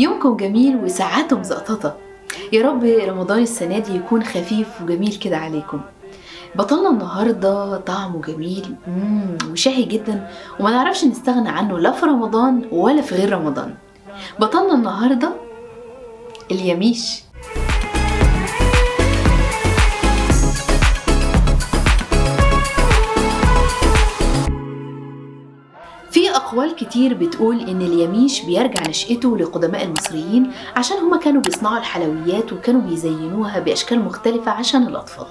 يومكم جميل وساعاتكم مزقططة يا رب رمضان السنة دي يكون خفيف وجميل كده عليكم. بطلنا النهاردة طعمه جميل وشهي جدا وما نعرفش نستغنى عنه لا في رمضان ولا في غير رمضان. بطلنا النهاردة اليميش. أقوال كتير بتقول إن اليميش بيرجع نشأته لقدماء المصريين عشان هما كانوا بيصنعوا الحلويات وكانوا بيزينوها بأشكال مختلفة عشان الأطفال.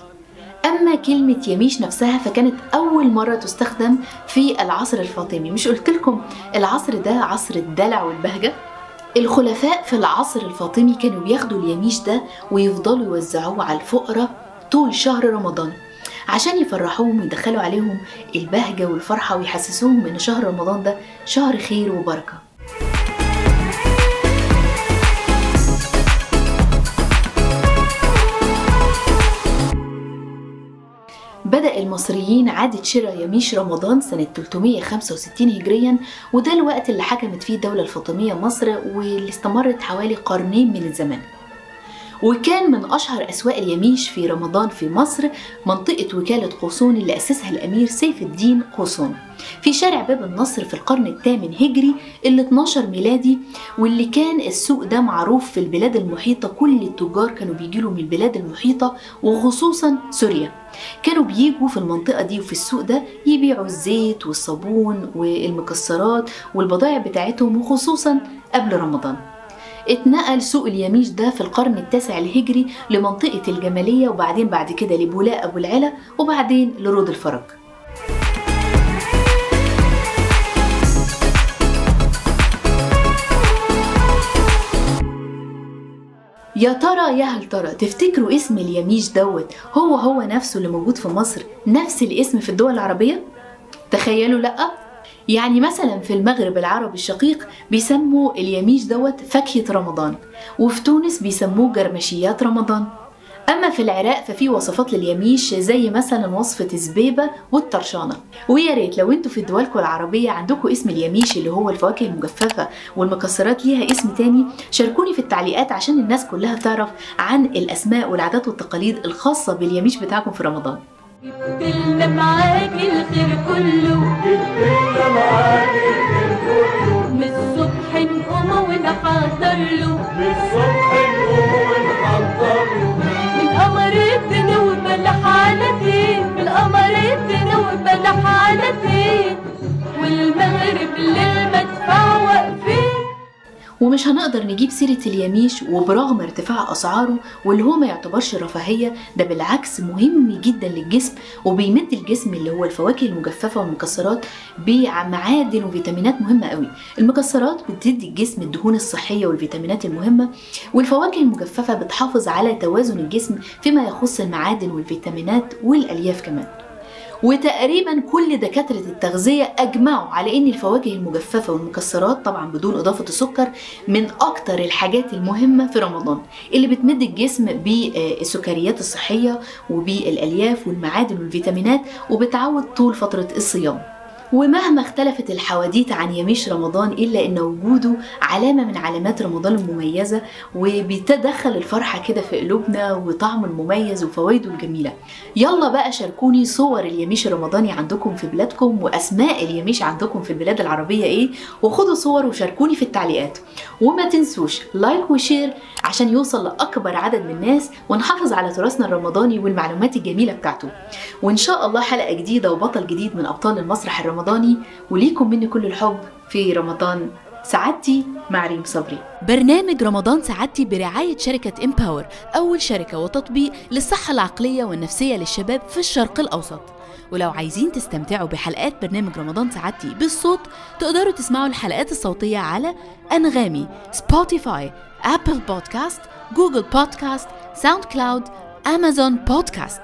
أما كلمة يميش نفسها فكانت أول مرة تستخدم في العصر الفاطمي. مش قلت لكم العصر ده عصر الدلع والبهجة؟ الخلفاء في العصر الفاطمي كانوا بياخدوا اليميش ده ويفضلوا يوزعوه على الفقراء طول شهر رمضان. عشان يفرحوهم ويدخلوا عليهم البهجة والفرحة ويحسسوهم إن شهر رمضان ده شهر خير وبركة. بدأ المصريين عادة شراء يميش رمضان سنة 365 هجريا وده الوقت اللي حكمت فيه الدولة الفاطمية مصر واللي استمرت حوالي قرنين من الزمان وكان من أشهر أسواق اليميش في رمضان في مصر منطقة وكالة قوصون اللي أسسها الأمير سيف الدين قوصون في شارع باب النصر في القرن الثامن هجري ال 12 ميلادي واللي كان السوق ده معروف في البلاد المحيطة كل التجار كانوا بيجيلوا من البلاد المحيطة وخصوصا سوريا. كانوا بيجوا في المنطقة دي وفي السوق ده يبيعوا الزيت والصابون والمكسرات والبضائع بتاعتهم وخصوصا قبل رمضان. اتنقل سوق اليميش ده في القرن التاسع الهجري لمنطقة الجمالية وبعدين بعد كده لبولاء أبو العلا وبعدين لرود الفرج يا ترى يا هل ترى تفتكروا اسم اليميش دوت هو هو نفسه اللي موجود في مصر نفس الاسم في الدول العربية؟ تخيلوا لأ يعني مثلا في المغرب العربي الشقيق بيسموا اليميش دوت فاكهة رمضان وفي تونس بيسموه جرمشيات رمضان. أما في العراق ففي وصفات لليميش زي مثلا وصفة زبيبة والطرشانة. ويا ريت لو أنتوا في دولكم العربية عندكم اسم اليميش اللي هو الفواكه المجففة والمكسرات ليها اسم تاني شاركوني في التعليقات عشان الناس كلها تعرف عن الأسماء والعادات والتقاليد الخاصة باليميش بتاعكم في رمضان. جبتلنا معاك الخير كله. جبتلنا معاك الخير كله. من الصبح نقوم ونحضر له. للصبح نقوم ومش هنقدر نجيب سيرة اليميش وبرغم ارتفاع أسعاره واللي هو ما يعتبرش رفاهية ده بالعكس مهم جدا للجسم وبيمد الجسم اللي هو الفواكه المجففة والمكسرات بمعادن وفيتامينات مهمة قوي. المكسرات بتدي الجسم الدهون الصحية والفيتامينات المهمة والفواكه المجففة بتحافظ على توازن الجسم فيما يخص المعادن والفيتامينات والألياف كمان. وتقريبا كل دكاترة التغذية أجمعوا على إن الفواكه المجففة والمكسرات طبعا بدون إضافة السكر من أكتر الحاجات المهمة في رمضان اللي بتمد الجسم بالسكريات الصحية وبالألياف والمعادن والفيتامينات وبتعود طول فترة الصيام. ومهما اختلفت الحواديت عن يميش رمضان إلا إن وجوده علامة من علامات رمضان المميزة وبيتدخل الفرحة كده في قلوبنا وطعمه المميز وفوائده الجميلة. يلا بقى شاركوني صور اليميش الرمضاني عندكم في بلادكم وأسماء اليميش عندكم في البلاد العربية إيه وخدوا صور وشاركوني في التعليقات. وما تنسوش like و share عشان يوصل لأكبر عدد من الناس ونحافظ على تراثنا الرمضاني والمعلومات الجميلة بتاعته. وإن شاء الله حلقة جديدة وبطل جديد من أبطال المسرح الرمضاني وليكم مني كل الحب في رمضان. سعادتي مع ريم صبري. برنامج رمضان سعادتي برعاية شركة Empower أول شركة وتطبيق للصحة العقلية والنفسية للشباب في الشرق الأوسط. ولو عايزين تستمتعوا بحلقات برنامج رمضان سعادتي بالصوت تقدروا تسمعوا الحلقات الصوتية على أنغامي Spotify Apple Podcast Google Podcast SoundCloud Amazon Podcast